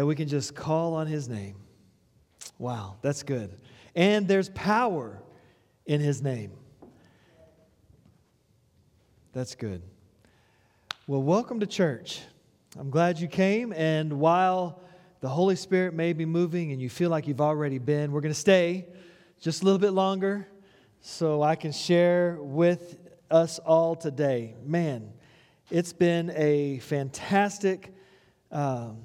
that we can just call on his name. Wow, that's good. And there's power in his name. That's good. Well, welcome to church. I'm glad you came. And while the Holy Spirit may be moving and you feel like you've already been, we're going to stay just a little bit longer so I can share with us all today. Man, it's been a fantastic um,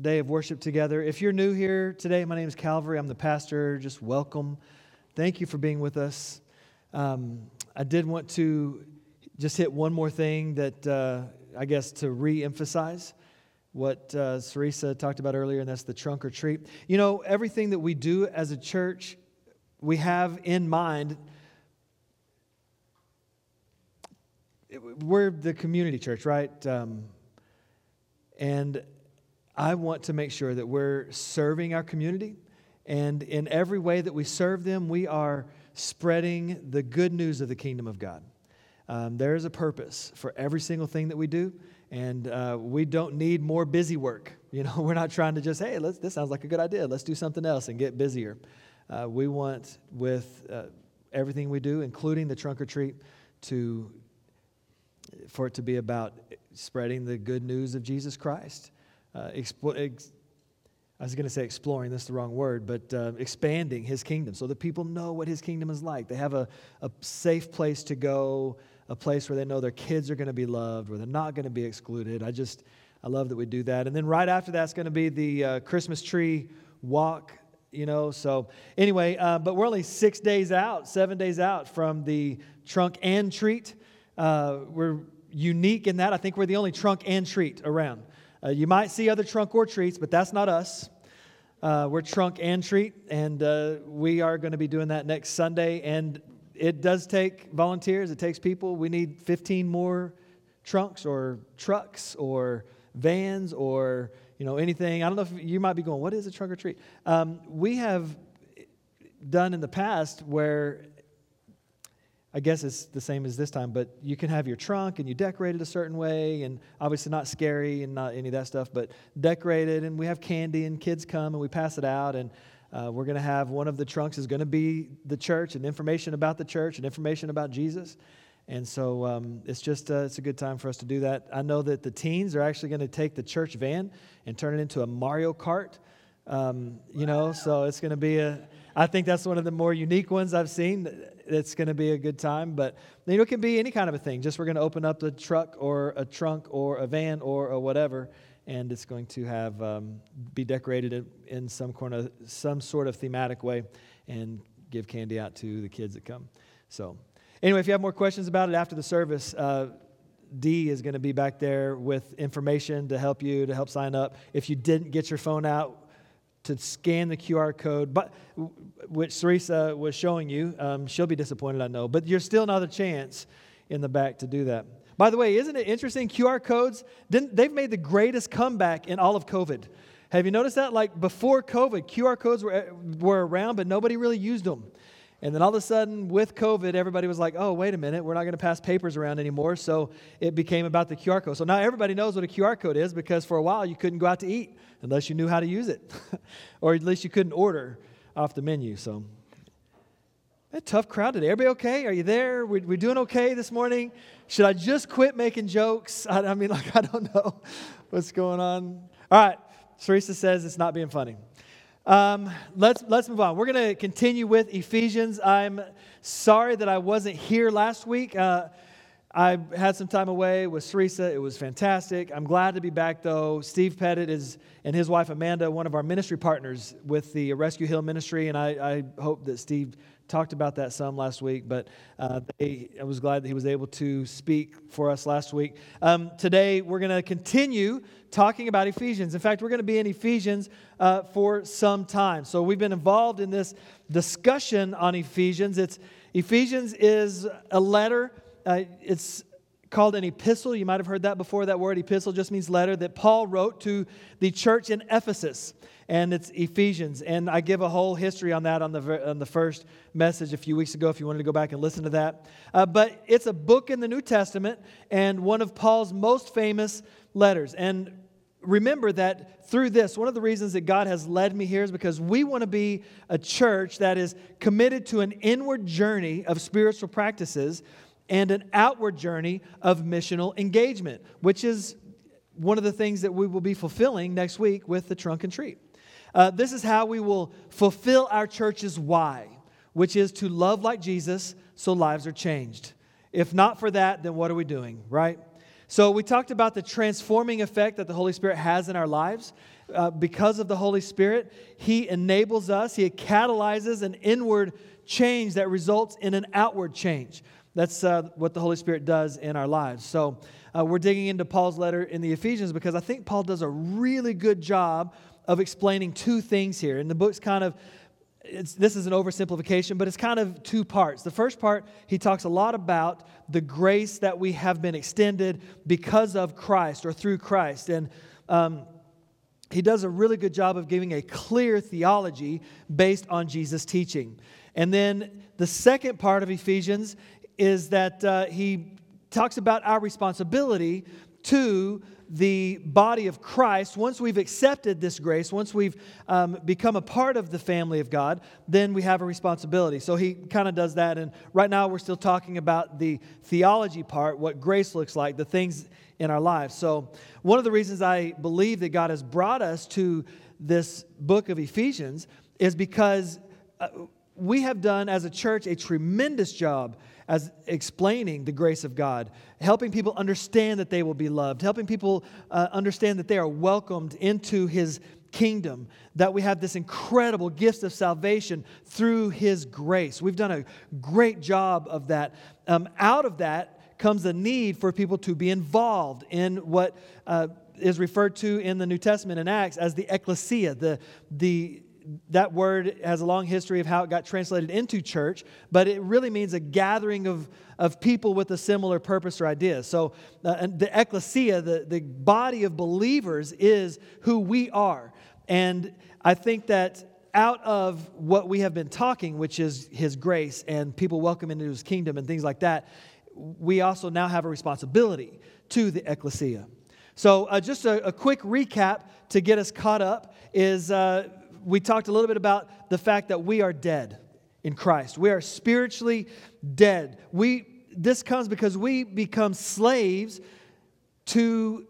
day of worship together. If you're new here today, my name is Calvary. I'm the pastor. Just welcome. Thank you for being with us. Um, I did want to just hit one more thing that uh, I guess to re emphasize what uh, Sarisa talked about earlier, and that's the trunk or treat. You know, everything that we do as a church we have in mind we're the community church, right? Um, and I want to make sure that we're serving our community. And in every way that we serve them, we are spreading the good news of the kingdom of God. Um, there is a purpose for every single thing that we do. And uh, we don't need more busy work. You know, we're not trying to just, hey, this sounds like a good idea. Let's do something else and get busier. Uh, we want, with uh, everything we do, including the trunk or treat, to for it to be about spreading the good news of Jesus Christ. Uh, expo- ex- I was going to say exploring, that's the wrong word, but uh, expanding his kingdom so that people know what his kingdom is like. They have a, a safe place to go, a place where they know their kids are going to be loved, where they're not going to be excluded. I just, I love that we do that. And then right after that's going to be the uh, Christmas tree walk you know so anyway uh, but we're only six days out seven days out from the trunk and treat uh, we're unique in that. I think we're the only trunk and treat around. Uh, you might see other trunk or treats, but that's not us. Uh, we're trunk and treat, and uh, we are going to be doing that next Sunday. And it does take volunteers, it takes people. We need 15 more trunks or trucks or vans or you know anything. I don't know if you might be going, what is a trunk or treat? Um, we have done in the past where I guess it's the same as this time, but you can have your trunk and you decorate it a certain way, and obviously not scary and not any of that stuff, but decorated, and we have candy, and kids come and we pass it out, and uh, we're going to have one of the trunks is going to be the church and information about the church and information about Jesus. And so um, it's just uh, it's a good time for us to do that. I know that the teens are actually going to take the church van and turn it into a Mario Kart. Um, you know, so it's going to be a. I think that's one of the more unique ones I've seen it's going to be a good time. But you know, it can be any kind of a thing. Just we're going to open up the truck or a trunk or a van or a whatever, and it's going to have um, be decorated in, in some of some sort of thematic way, and give candy out to the kids that come. So, anyway, if you have more questions about it after the service. Uh, D is going to be back there with information to help you, to help sign up. If you didn't get your phone out, to scan the QR code, but which Sarisa was showing you. Um, she'll be disappointed, I know, but you're still another chance in the back to do that. By the way, isn't it interesting? QR codes, they've made the greatest comeback in all of COVID. Have you noticed that? Like before COVID, QR codes were, were around, but nobody really used them. And then all of a sudden, with COVID, everybody was like, oh, wait a minute, we're not going to pass papers around anymore. So it became about the QR code. So now everybody knows what a QR code is because for a while you couldn't go out to eat unless you knew how to use it, or at least you couldn't order off the menu. So, a tough crowd today. Everybody okay? Are you there? We, we doing okay this morning? Should I just quit making jokes? I, I mean, like, I don't know what's going on. All right. Teresa says it's not being funny. Um, let's, let's move on. We're going to continue with Ephesians. I'm sorry that I wasn't here last week. Uh, I had some time away with Teresa. It was fantastic. I'm glad to be back, though. Steve Pettit is, and his wife Amanda, one of our ministry partners with the Rescue Hill Ministry, and I, I hope that Steve talked about that some last week, but uh, they, I was glad that he was able to speak for us last week. Um, today, we're going to continue talking about Ephesians. In fact, we're going to be in Ephesians uh, for some time. So we've been involved in this discussion on Ephesians. It's Ephesians is a letter uh, it's called an epistle. You might have heard that before. That word epistle just means letter that Paul wrote to the church in Ephesus, and it's Ephesians. And I give a whole history on that on the, on the first message a few weeks ago if you wanted to go back and listen to that. Uh, but it's a book in the New Testament and one of Paul's most famous letters. And remember that through this, one of the reasons that God has led me here is because we want to be a church that is committed to an inward journey of spiritual practices and an outward journey of missional engagement, which is one of the things that we will be fulfilling next week with the trunk and treat. Uh, this is how we will fulfill our church's why, which is to love like Jesus so lives are changed. If not for that, then what are we doing, right? So, we talked about the transforming effect that the Holy Spirit has in our lives. Uh, because of the Holy Spirit, He enables us, He catalyzes an inward change that results in an outward change. That's uh, what the Holy Spirit does in our lives. So, uh, we're digging into Paul's letter in the Ephesians because I think Paul does a really good job of explaining two things here. And the book's kind of this is an oversimplification, but it's kind of two parts. The first part, he talks a lot about the grace that we have been extended because of Christ or through Christ. And um, he does a really good job of giving a clear theology based on Jesus' teaching. And then the second part of Ephesians is that uh, he talks about our responsibility to the body of Christ, once we've accepted this grace, once we've um, become a part of the family of God, then we have a responsibility. So he kind of does that. And right now we're still talking about the theology part, what grace looks like, the things in our lives. So one of the reasons I believe that God has brought us to this book of Ephesians is because uh, we have done as a church a tremendous job as explaining the grace of God, helping people understand that they will be loved, helping people uh, understand that they are welcomed into His kingdom, that we have this incredible gift of salvation through His grace. We've done a great job of that. Um, out of that comes a need for people to be involved in what uh, is referred to in the New Testament in Acts as the ecclesia, the, the that word has a long history of how it got translated into church, but it really means a gathering of, of people with a similar purpose or idea. So, uh, the ecclesia, the, the body of believers, is who we are. And I think that out of what we have been talking, which is His grace and people welcome into His kingdom and things like that, we also now have a responsibility to the ecclesia. So, uh, just a, a, quick recap to get us caught up is uh, we talked a little bit about the fact that we are dead in Christ. We are spiritually dead. We, this comes because we become slaves to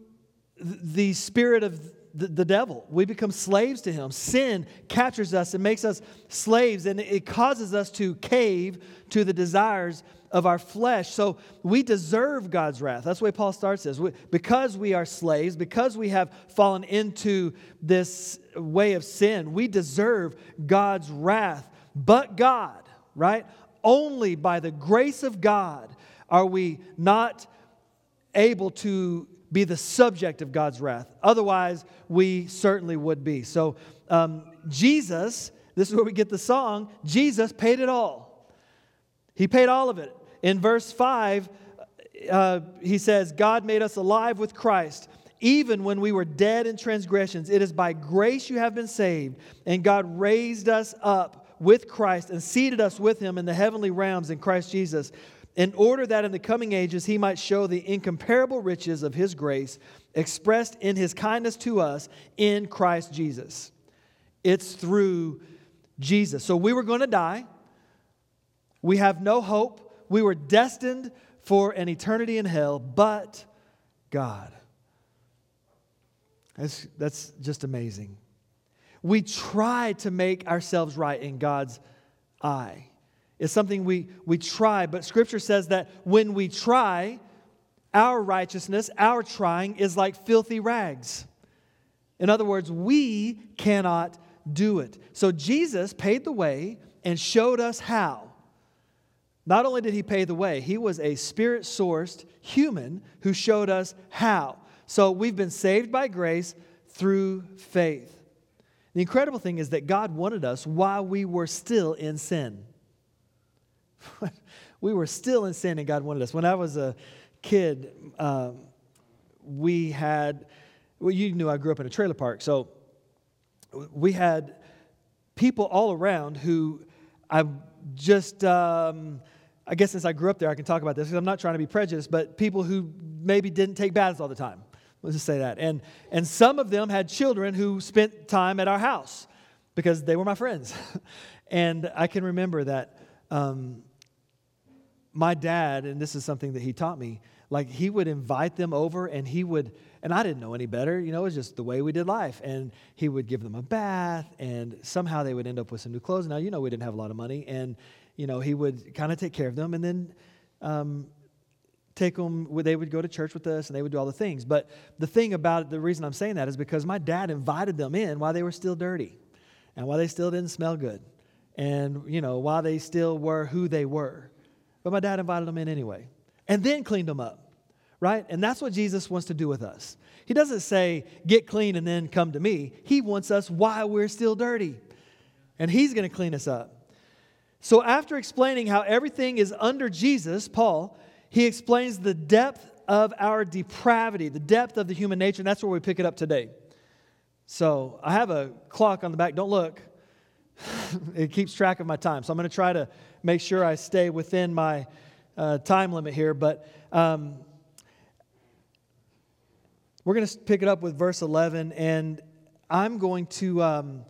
the spirit of the, the, devil. We become slaves to him. Sin captures us and makes us slaves, and it causes us to cave to the desires of our flesh. So we deserve God's wrath. That's the way Paul starts this. We, because we are slaves, because we have fallen into this way of sin, we deserve God's wrath. But God, right? Only by the grace of God are we not able to be the subject of God's wrath. Otherwise, we certainly would be. So, um, Jesus, this is where we get the song, Jesus paid it all. He paid all of it. In verse 5, uh, he says, God made us alive with Christ, even when we were dead in transgressions. It is by grace you have been saved, and God raised us up with Christ and seated us with him in the heavenly realms in Christ Jesus, in order that in the coming ages he might show the incomparable riches of his grace expressed in his kindness to us in Christ Jesus. It's through Jesus. So we were going to die. We have no hope we were destined for an eternity in hell, but God. That's, that's just amazing. We try to make ourselves right in God's eye. It's something we, we try, but Scripture says that when we try, our righteousness, our trying, is like filthy rags. In other words, we cannot do it. So Jesus paid the way and showed us how. Not only did he pay the way, he was a spirit sourced human who showed us how. So we've been saved by grace through faith. The incredible thing is that God wanted us while we were still in sin. We were still in sin, and God wanted us. When I was a kid, um, we had, well, you knew I grew up in a trailer park, so we had people all around who I just. Um, I guess since I grew up there, I can talk about this because I'm not trying to be prejudiced, but people who maybe didn't take baths all the time. Let's just say that. And, and some of them had children who spent time at our house because they were my friends. and I can remember that um, my dad, and this is something that he taught me, like he would invite them over and he would, and I didn't know any better, you know, it was just the way we did life. And he would give them a bath and somehow they would end up with some new clothes. Now, you know, we didn't have a lot of money. And, you know, he would kind of take care of them and then um, take them, they would go to church with us and they would do all the things. But the thing about it, the reason I'm saying that is because my dad invited them in while they were still dirty and while they still didn't smell good and, you know, while they still were who they were. But my dad invited them in anyway and then cleaned them up, right? And that's what Jesus wants to do with us. He doesn't say, get clean and then come to me. He wants us while we're still dirty. And He's going to clean us up. So, after explaining how everything is under Jesus, Paul, he explains the depth of our depravity, the depth of the human nature, and that's where we pick it up today. So, I have a clock on the back. Don't look. it keeps track of my time. So, I'm going to try to make sure I stay within my uh, time limit here. But um, we're going to pick it up with verse 11, and I'm going to. Um,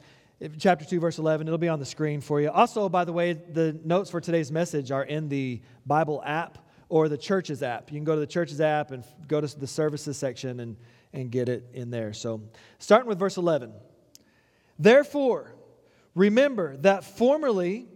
chapter 2, verse 11. It'll be on the screen for you. Also, by the way, the notes for today's message are in the Bible app or the church's app. You can go to the church's app and go to the services section and, and get it in there. So, starting with verse 11. Therefore, remember that formerly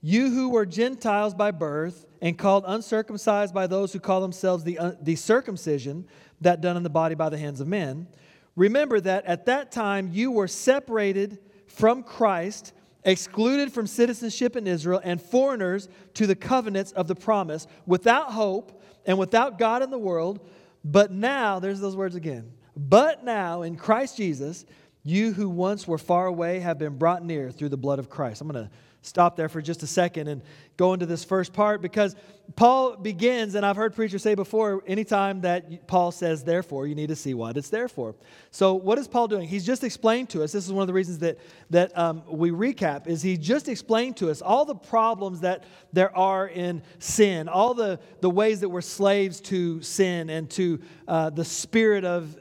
you who were Gentiles by birth and called uncircumcised by those who call themselves the, uh, the circumcision that done in the body by the hands of men, remember that at that time you were separated from Christ, excluded from citizenship in Israel, and foreigners to the covenants of the promise, without hope and without God in the world. But now, there's those words again. But now, in Christ Jesus, you who once were far away have been brought near through the blood of Christ. I'm going to stop there for just a second and go into this first part because Paul begins, and I've heard preachers say before, anytime that Paul says therefore, you need to see what it's there for. So, what is Paul doing? He's just explained to us, this is one of the reasons that, that um, we recap, is he just explained to us all the problems that there are in sin, all the, the ways that we're slaves to sin and to uh, the spirit of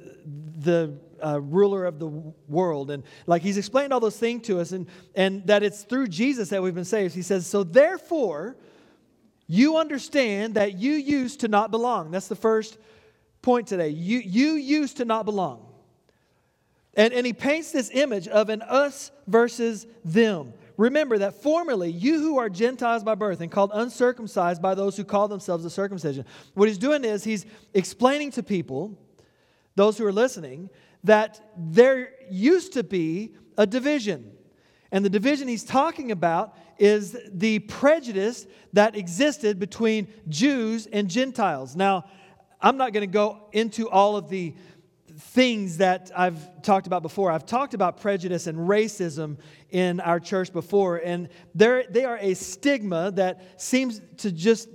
the uh, ruler of the world. And like he's explained all those things to us, and, and that it's through Jesus that we've been saved. He says, So therefore, you understand that you used to not belong. That's the first point today. You, you used to not belong. And, and he paints this image of an us versus them. Remember that formerly, you who are Gentiles by birth and called uncircumcised by those who call themselves the circumcision, what he's doing is he's explaining to people, those who are listening, that there used to be a division. And the division he's talking about is the prejudice that existed between Jews and Gentiles. Now, I'm not going to go into all of the things that I've talked about before. I've talked about prejudice and racism in our church before, and they are a stigma that seems to just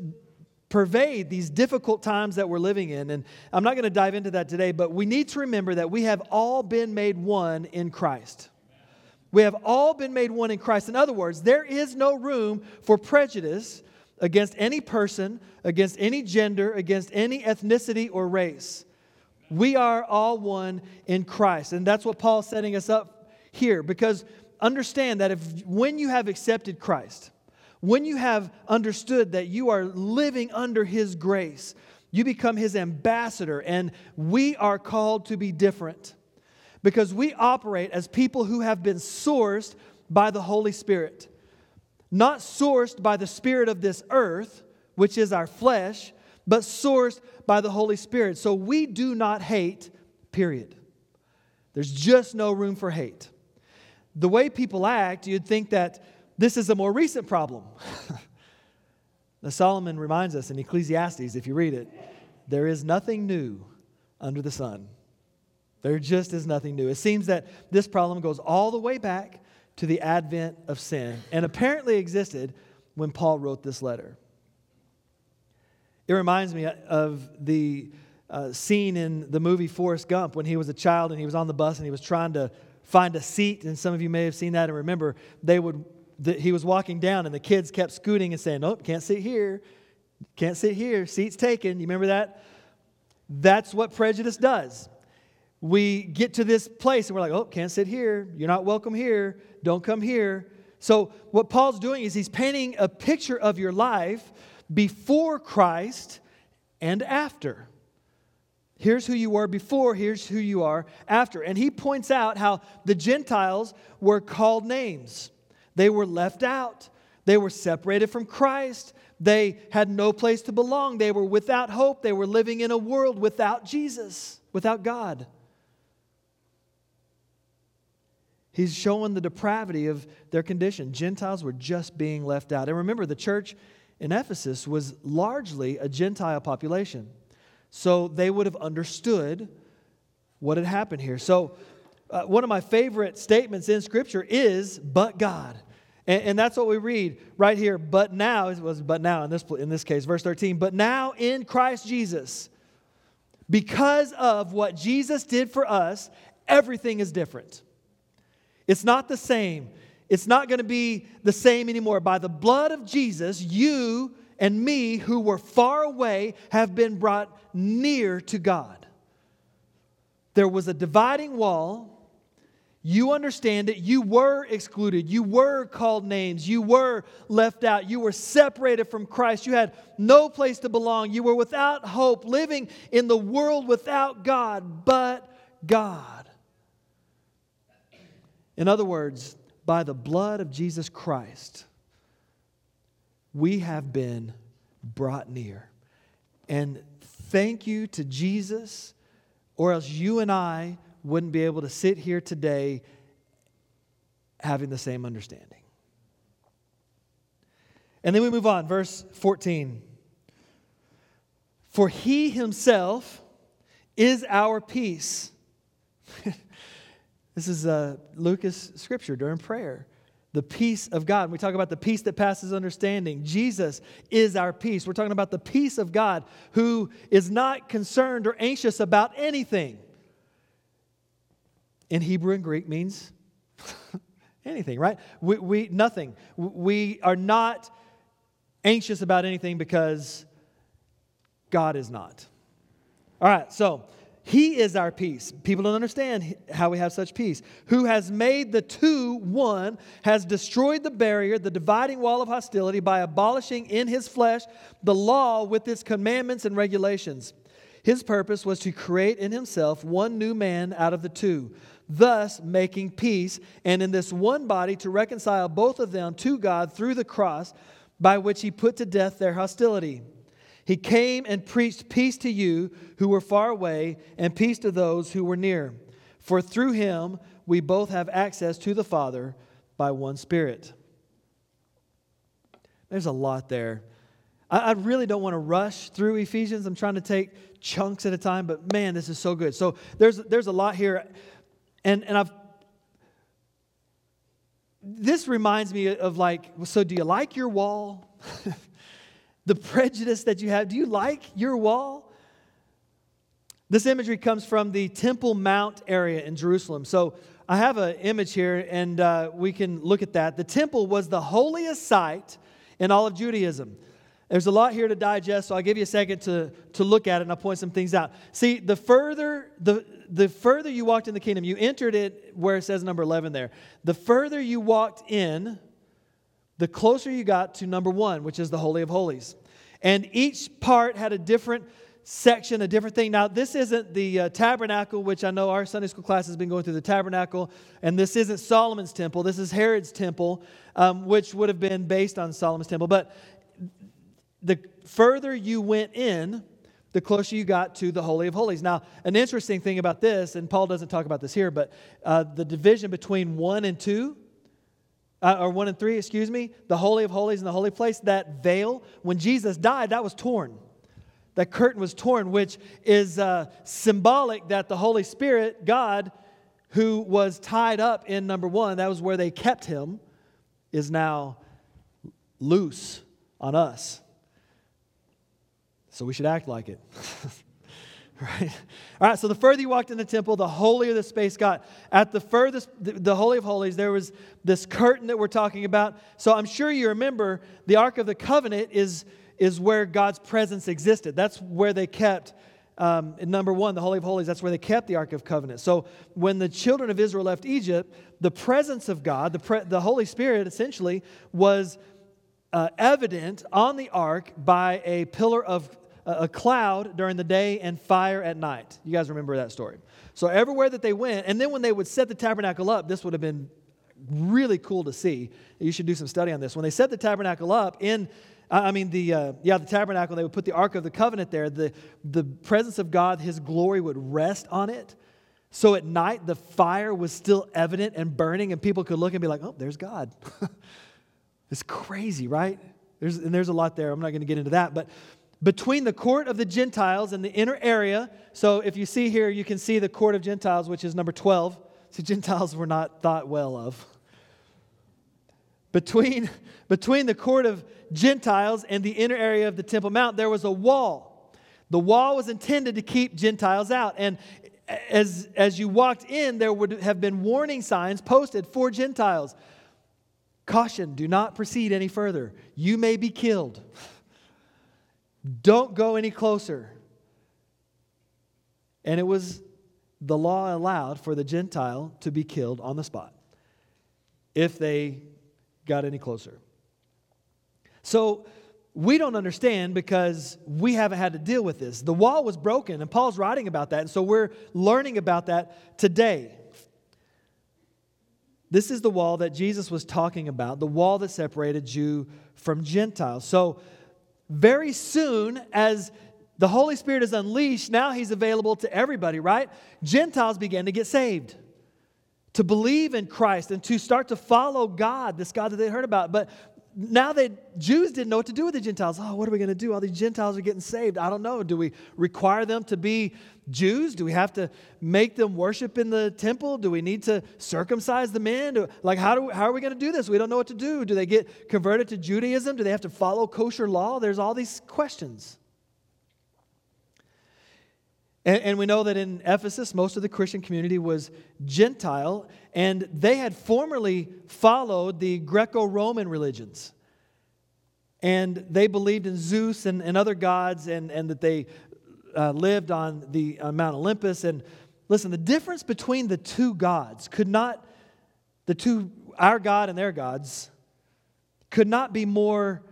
pervade these difficult times that we're living in. And I'm not going to dive into that today, but we need to remember that we have all been made one in Christ. We have all been made one in Christ. In other words, there is no room for prejudice against any person, against any gender, against any ethnicity or race. We are all one in Christ. And that's what Paul's setting us up here because understand that if when you have accepted Christ, when you have understood that you are living under His grace, you become His ambassador, and we are called to be different because we operate as people who have been sourced by the Holy Spirit. Not sourced by the Spirit of this earth, which is our flesh, but sourced by the Holy Spirit. So we do not hate, period. There's just no room for hate. The way people act, you'd think that this is a more recent problem. now, Solomon reminds us in Ecclesiastes, if you read it, there is nothing new under the sun. There just is nothing new. It seems that this problem goes all the way back to the advent of sin and apparently existed when Paul wrote this letter. It reminds me of the uh, scene in the movie Forrest Gump when he was a child and he was on the bus and he was trying to find a seat. And some of you may have seen that and remember they would the, he was walking down and the kids kept scooting and saying, Nope, can't sit here. Can't sit here. Seat's taken. You remember that? That's what prejudice does. we get to this place and we're like, oh, can't sit here. You're not welcome here. Don't come here. So, what Paul's doing is he's painting a picture of your life before Christ and after. Here's who you were before, here's who you are after. And he points out how the Gentiles were called names. They were left out, they were separated from Christ, they had no place to belong, they were without hope, they were living in a world without Jesus, without God. He's showing the depravity of their condition. Gentiles were just being left out. And remember, the church in Ephesus was largely a Gentile population. So they would have understood what had happened here. So, uh, one of my favorite statements in Scripture is, but God. And, and, that's what we read right here. But now, it was but now in this, in this case, verse 13, but now in Christ Jesus, because of what Jesus did for us, everything is different. It's not the same. It's not going to be the same anymore. By the blood of Jesus, you and me, who were far away, have been brought near to God. There was a dividing wall. You understand it. You were excluded. You were called names. You were left out. You were separated from Christ. You had no place to belong. You were without hope, living in the world without God, but God. In other words, by the blood of Jesus Christ, we have been brought near. And thank you to Jesus, or else you and I wouldn't be able to sit here today having the same understanding. And then we move on, verse 14. For he himself is our peace. This is uh, Lucas' scripture during prayer. The peace of God. We talk about the peace that passes understanding. Jesus is our peace. We're talking about the peace of God who is not concerned or anxious about anything. In Hebrew and Greek means anything, right? We, we nothing. We are not anxious about anything because God is not. All right, so he is our peace. People don't understand how we have such peace. Who has made the two one, has destroyed the barrier, the dividing wall of hostility, by abolishing in his flesh the law with its commandments and regulations. His purpose was to create in himself one new man out of the two, thus making peace, and in this one body to reconcile both of them to God through the cross, by which he put to death their hostility. He came and preached peace to you who were far away and peace to those who were near. For through him we both have access to the Father by one Spirit. There's a lot there. I, really don't want to rush through Ephesians. I'm trying to take chunks at a time, but man, this is so good. So there's, there's a lot here. And, and I've this reminds me of like, so do you like your wall? the prejudice that you have. Do you like your wall? This imagery comes from the Temple Mount area in Jerusalem. So I have an image here, and uh, we can look at that. The temple was the holiest site in all of Judaism. There's a lot here to digest, so I'll give you a second to, to look at it and I'll point some things out. See, the further the, the further you walked in the kingdom, you entered it where it says number 11 there. The further you walked in, the closer you got to number one, which is the Holy of Holies. And each part had a different section, a different thing. Now, this isn't the uh, tabernacle, which I know our Sunday school class has been going through the tabernacle, and this isn't Solomon's temple. This is Herod's temple, um, which would have been based on Solomon's temple. But the further you went in, the closer you got to the Holy of Holies. Now, an interesting thing about this, and Paul doesn't talk about this here, but uh, the division between one and two uh, or 1 and 3, excuse me, the Holy of Holies and the holy place, that veil, when Jesus died, that was torn. That curtain was torn, which is uh, symbolic that the Holy Spirit, God, who was tied up in number one, that was where they kept him, is now loose on us. So we should act like it. right? All right, so the further you walked in the temple, the holier the space got. At the furthest, the, the, Holy of Holies, there was this curtain that we're talking about. So I'm sure you remember the Ark of the Covenant is, is where God's presence existed. That's where they kept um, number one, the Holy of Holies, that's where they kept the Ark of Covenant. So when the children of Israel left Egypt, the presence of God, the, pre- the Holy Spirit essentially, was uh, evident on the ark by a pillar of a cloud during the day and fire at night. You guys remember that story. So everywhere that they went, and then when they would set the tabernacle up, this would have been really cool to see. You should do some study on this. When they set the tabernacle up in I mean, the, uh, yeah, the tabernacle, they would put the Ark of the Covenant there. The, the presence of God, His glory would rest on it. So at night, the fire was still evident and burning, and people could look and be like, oh, there's God. it's crazy, right? There's, and there's a lot there. I'm not going to get into that. But between the court of the Gentiles and the inner area, so if you see here, you can see the court of Gentiles, which is number 12. So Gentiles were not thought well of. Between, between the court of Gentiles and the inner area of the Temple Mount, there was a wall. The wall was intended to keep Gentiles out. And as, as you walked in, there would have been warning signs posted for Gentiles. Caution, do not proceed any further. You may be killed. Don't go any closer. And it was the law allowed for the Gentile to be killed on the spot if they got any closer. So we don't understand because we haven't had to deal with this. The wall was broken, and Paul's writing about that, and so we're learning about that today. This is the wall that Jesus was talking about, the wall that separated Jew from Gentile. So, very soon, as the Holy Spirit is unleashed, now he's available to everybody, right? Gentiles began to get saved to believe in Christ and to start to follow God, this God that they heard about. But now that Jews didn't know what to do with the Gentiles. Oh, what are we going to do? All these Gentiles are getting saved. I don't know. Do we require them to be Jews? Do we have to make them worship in the temple? Do we need to circumcise the men? Do, like, how, do, how are we going to do this? We don't know what to do. Do they get converted to Judaism? Do they have to follow kosher law? There's all these questions. And, and, we know that in Ephesus, most of the Christian community was Gentile, and they had formerly followed the Greco Roman religions. And they believed in Zeus and, and other gods, and, and that they uh, lived on the on Mount Olympus. And listen, the difference between the two gods could not, the two, our God and their gods, could not be more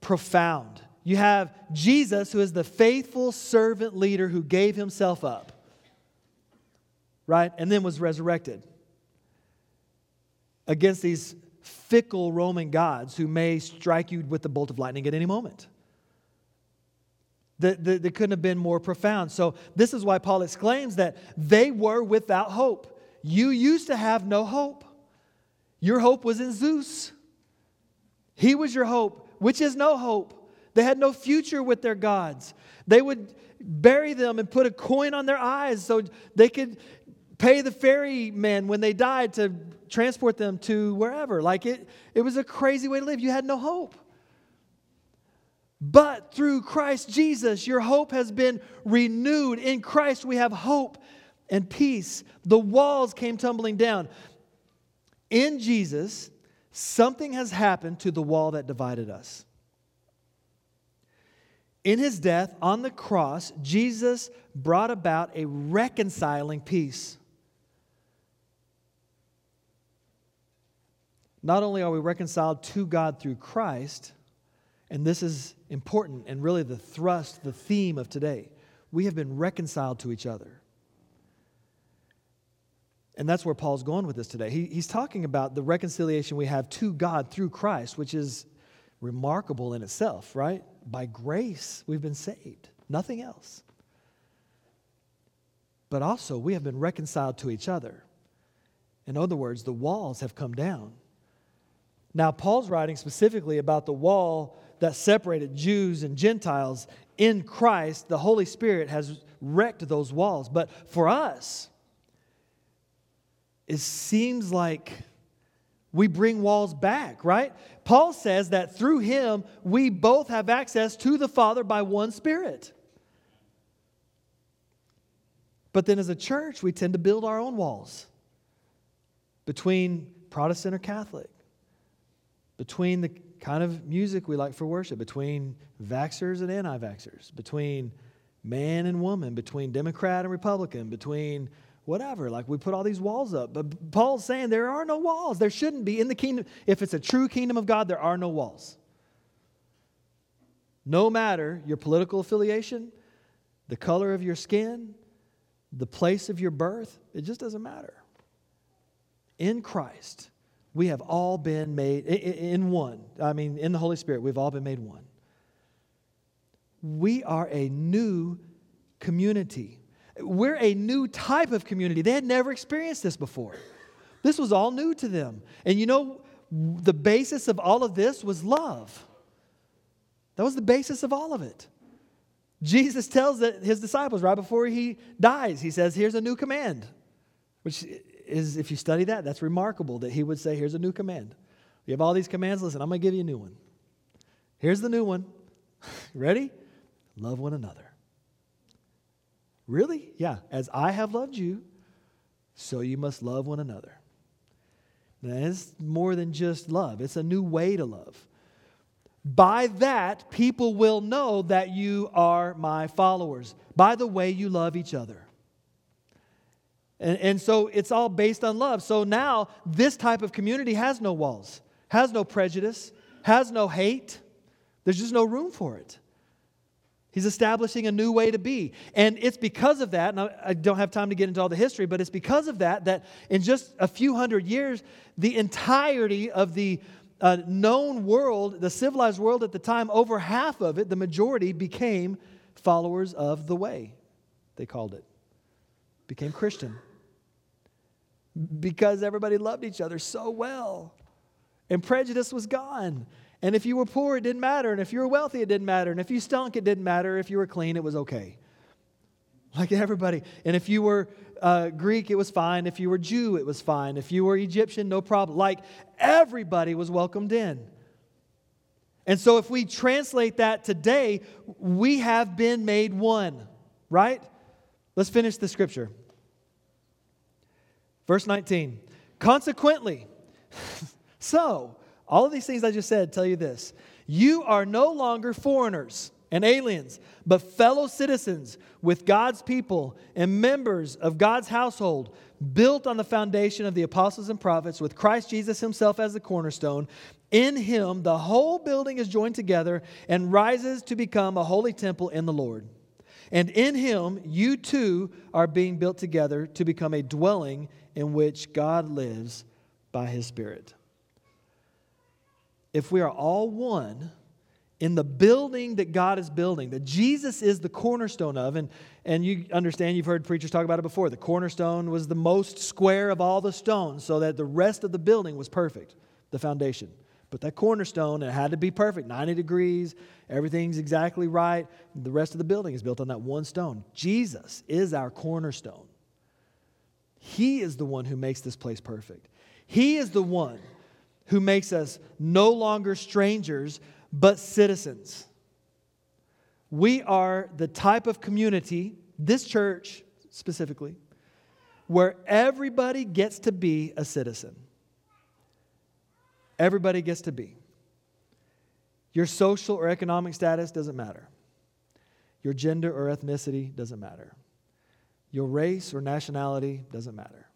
profound. You have Jesus, who is the faithful servant leader who gave himself up, right? And then was resurrected against these fickle Roman gods who may strike you with the bolt of lightning at any moment. That, that, that couldn't have been more profound. So, this is why Paul exclaims that they were without hope. You used to have no hope. Your hope was in Zeus. He was your hope, which is no hope. They had no future with their gods. They would bury them and put a coin on their eyes so they could pay the ferryman when they died to transport them to wherever. Like it, it was a crazy way to live. You had no hope. But through Christ Jesus, your hope has been renewed. In Christ, we have hope and peace. The walls came tumbling down. In Jesus, something has happened to the wall that divided us. In his death on the cross, Jesus brought about a reconciling peace. Not only are we reconciled to God through Christ, and this is important and really the thrust, the theme of today, we have been reconciled to each other. And that's where Paul's going with this today. He, he's talking about the reconciliation we have to God through Christ, which is remarkable in itself, right? By grace, we've been saved, nothing else. But also, we have been reconciled to each other. In other words, the walls have come down. Now, Paul's writing specifically about the wall that separated Jews and Gentiles. In Christ, the Holy Spirit has wrecked those walls. But for us, it seems like we bring walls back, right? Paul says that through him, we both have access to the Father by one Spirit. But then as a church, we tend to build our own walls between Protestant or Catholic, between the kind of music we like for worship, between vaxxers and anti vaxxers, between man and woman, between Democrat and Republican, between whatever. Like we put all these walls up. But Paul's saying there are no walls. There shouldn't be. In the kingdom, if it's a true kingdom of God, there are no walls. No matter your political affiliation, the color of your skin, the place of your birth, it just doesn't matter. In Christ, we have all been made in one. I mean, in the Holy Spirit, we've all been made one. We are a new community. We're a new type of community. They had never experienced this before. This was all new to them. And you know, the basis of all of this was love. That was the basis of all of it. Jesus tells his disciples right before he dies, he says, Here's a new command, which is, if you study that, that's remarkable that he would say, Here's a new command. You have all these commands. Listen, I'm going to give you a new one. Here's the new one. Ready? Love one another. Really? Yeah. As I have loved you, so you must love one another. Now, it's more than just love, it's a new way to love. By that, people will know that you are my followers, by the way you love each other. And, and so it's all based on love. So now, this type of community has no walls, has no prejudice, has no hate. There's just no room for it. He's establishing a new way to be. And it's because of that, and I don't have time to get into all the history, but it's because of that that in just a few hundred years, the entirety of the uh, known world, the civilized world at the time, over half of it, the majority, became followers of the way, they called it. Became Christian. Because everybody loved each other so well. And prejudice was gone. And if you were poor, it didn't matter. And if you were wealthy, it didn't matter. And if you stunk, it didn't matter. If you were clean, it was okay. Like everybody. And if you were uh, Greek, it was fine. If you were Jew, it was fine. If you were Egyptian, no problem. Like everybody was welcomed in. And so if we translate that today, we have been made one, right? Let's finish the scripture. Verse 19. Consequently, so, all of these things I just said tell you this you are no longer foreigners and aliens, but fellow citizens with God's people and members of God's household, built on the foundation of the apostles and prophets, with Christ Jesus himself as the cornerstone. In him, the whole building is joined together and rises to become a holy temple in the Lord. And in him, you too are being built together to become a dwelling in which God lives by his Spirit if we are all one in the building that God is building, that Jesus is the cornerstone of, and, and you understand, you've heard preachers talk about it before. The cornerstone was the most square of all the stones, so that the rest of the building was perfect, the foundation. But that cornerstone, it had to be perfect 90 degrees, everything's exactly right. The rest of the building is built on that one stone. Jesus is our cornerstone. He is the one who makes this place perfect. He is the one who makes us no longer strangers, but citizens. We are the type of community, this church specifically, where everybody gets to be a citizen. Everybody gets to be. Your social or economic status doesn't matter. Your gender or ethnicity doesn't matter. Your race or nationality doesn't matter.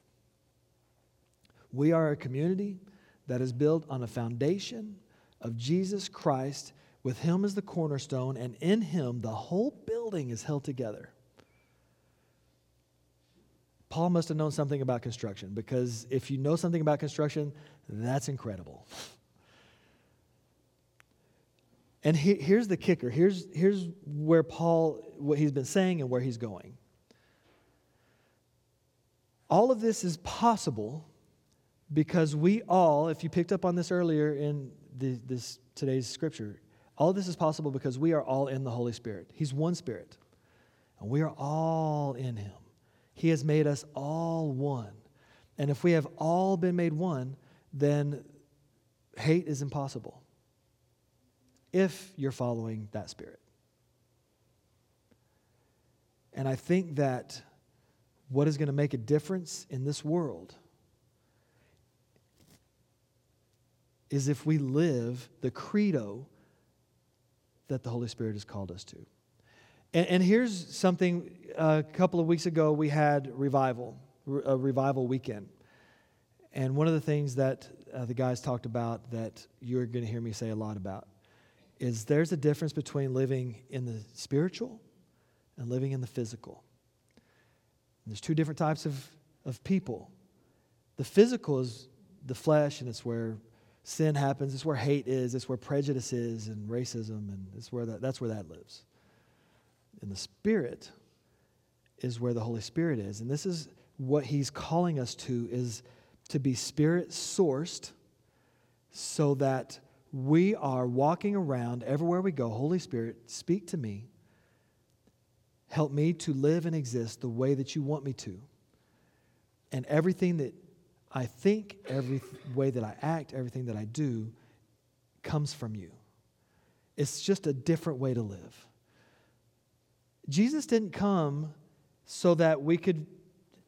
We are a community that is built on a foundation of Jesus Christ, with Him as the cornerstone, and in Him the whole building is held together. Paul must have known something about construction because if you know something about construction, that's incredible. And he, here's the kicker. Here's, here's where Paul, what he's been saying and where he's going. All of this is possible because we all, if you picked up on this earlier in the, this today's scripture, all this is possible because we are all in the Holy Spirit. He's one Spirit, and we are all in Him. He has made us all one. And if we have all been made one, then hate is impossible if you're following that Spirit. And I think that what is going to make a difference in this world is if we live the credo that the Holy Spirit has called us to. And, and here's something a couple of weeks ago we had revival, a revival weekend. And one of the things that uh, the guys talked about that you're going to hear me say a lot about is there's a difference between living in the spiritual and living in the physical. There's two different types of, of people. The physical is the flesh, and it's where sin happens, it's where hate is, it's where prejudice is, and racism, and it's where that, that's where that lives. And the spirit is where the Holy Spirit is. And this is what he's calling us to is to be spirit sourced so that we are walking around everywhere we go. Holy Spirit, speak to me. Help me to live and exist the way that you want me to. And everything that I think, every way that I act, everything that I do comes from you. It's just a different way to live. Jesus didn't come so that we could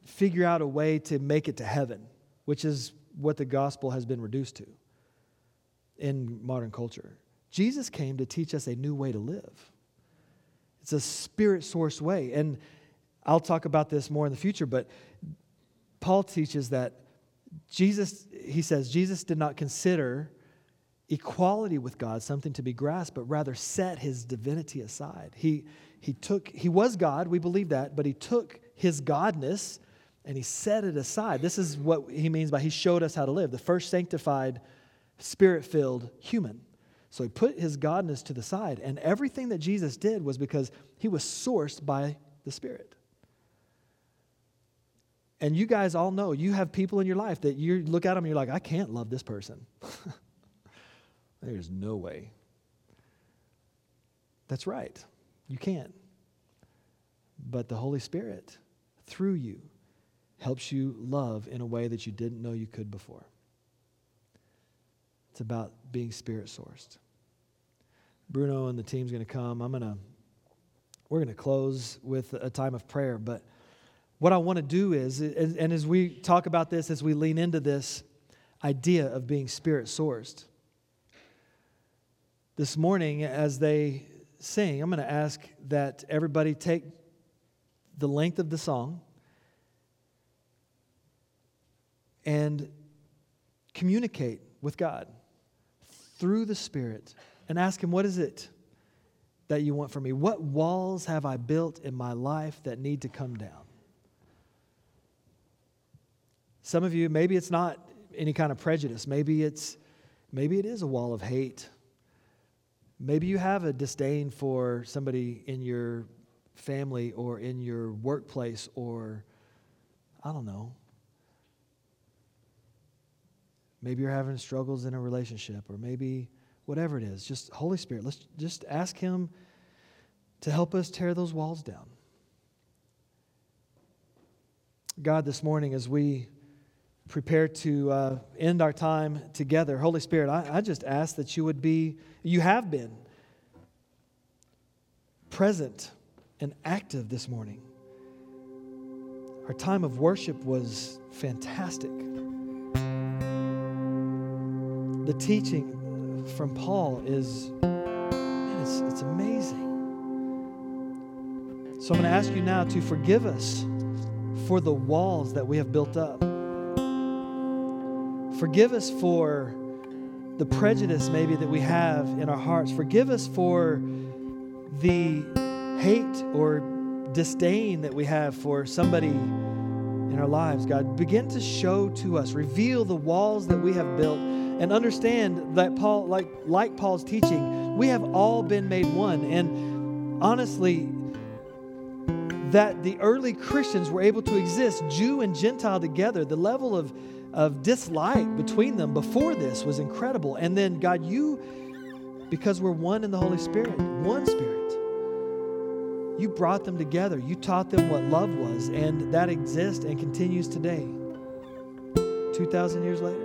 figure out a way to make it to heaven, which is what the gospel has been reduced to in modern culture. Jesus came to teach us a new way to live. It's a spirit source way. And I'll talk about this more in the future, but Paul teaches that Jesus, he says, Jesus did not consider equality with God something to be grasped, but rather set his divinity aside. He, he took, he was God, we believe that, but he took his godness and he set it aside. This is what he means by he showed us how to live, the first sanctified, spirit filled human. So he put his godness to the side, and everything that Jesus did was because he was sourced by the Spirit. And you guys all know you have people in your life that you look at them and you're like, I can't love this person. There's no way. That's right. You can't. But the Holy Spirit, through you, helps you love in a way that you didn't know you could before. It's about being spirit sourced. Bruno and the team's going to come. I'm going to we're going to close with a time of prayer, but what I want to do is and as we talk about this as we lean into this idea of being spirit sourced. This morning as they sing, I'm going to ask that everybody take the length of the song and communicate with God through the Spirit and ask Him, What is it that you want from me? What walls have I built in my life that need to come down? Some of you, maybe it's not any kind of prejudice. Maybe it's maybe it is a wall of hate Maybe you have a disdain for somebody in your family or in your workplace or, I don't know. Maybe you're having struggles in a relationship or maybe whatever it is. Just Holy Spirit, let's just ask Him to help us tear those walls down. God, this morning, as we prepare to uh, end our time together, Holy Spirit, I, I just ask that you would be, you have been present and active this morning. Our time of worship was fantastic. The teaching from Paul is, man, it's, it's amazing. So I'm going to ask you now to forgive us for the walls that we have built up. Forgive us for the prejudice maybe that we have in our hearts. Forgive us for the hate or disdain that we have for somebody in our lives. God, begin to show to us, reveal the walls that we have built, and understand that Paul, like, like Paul's teaching, we have all been made one. And honestly, that the early Christians were able to exist, Jew and Gentile together, the level of of dislike between them before this was incredible. And then, God, you, because we're one in the Holy Spirit, one Spirit, you brought them together. You taught them what love was, and that exists and continues today, 2,000 years later.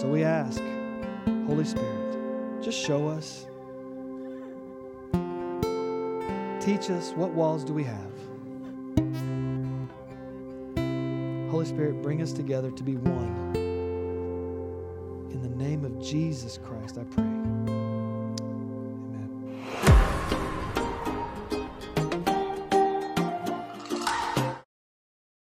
So we ask, Holy Spirit, just show us. Teach us what walls do we have? Holy Spirit, bring us together to be one. In the name of Jesus Christ, I pray.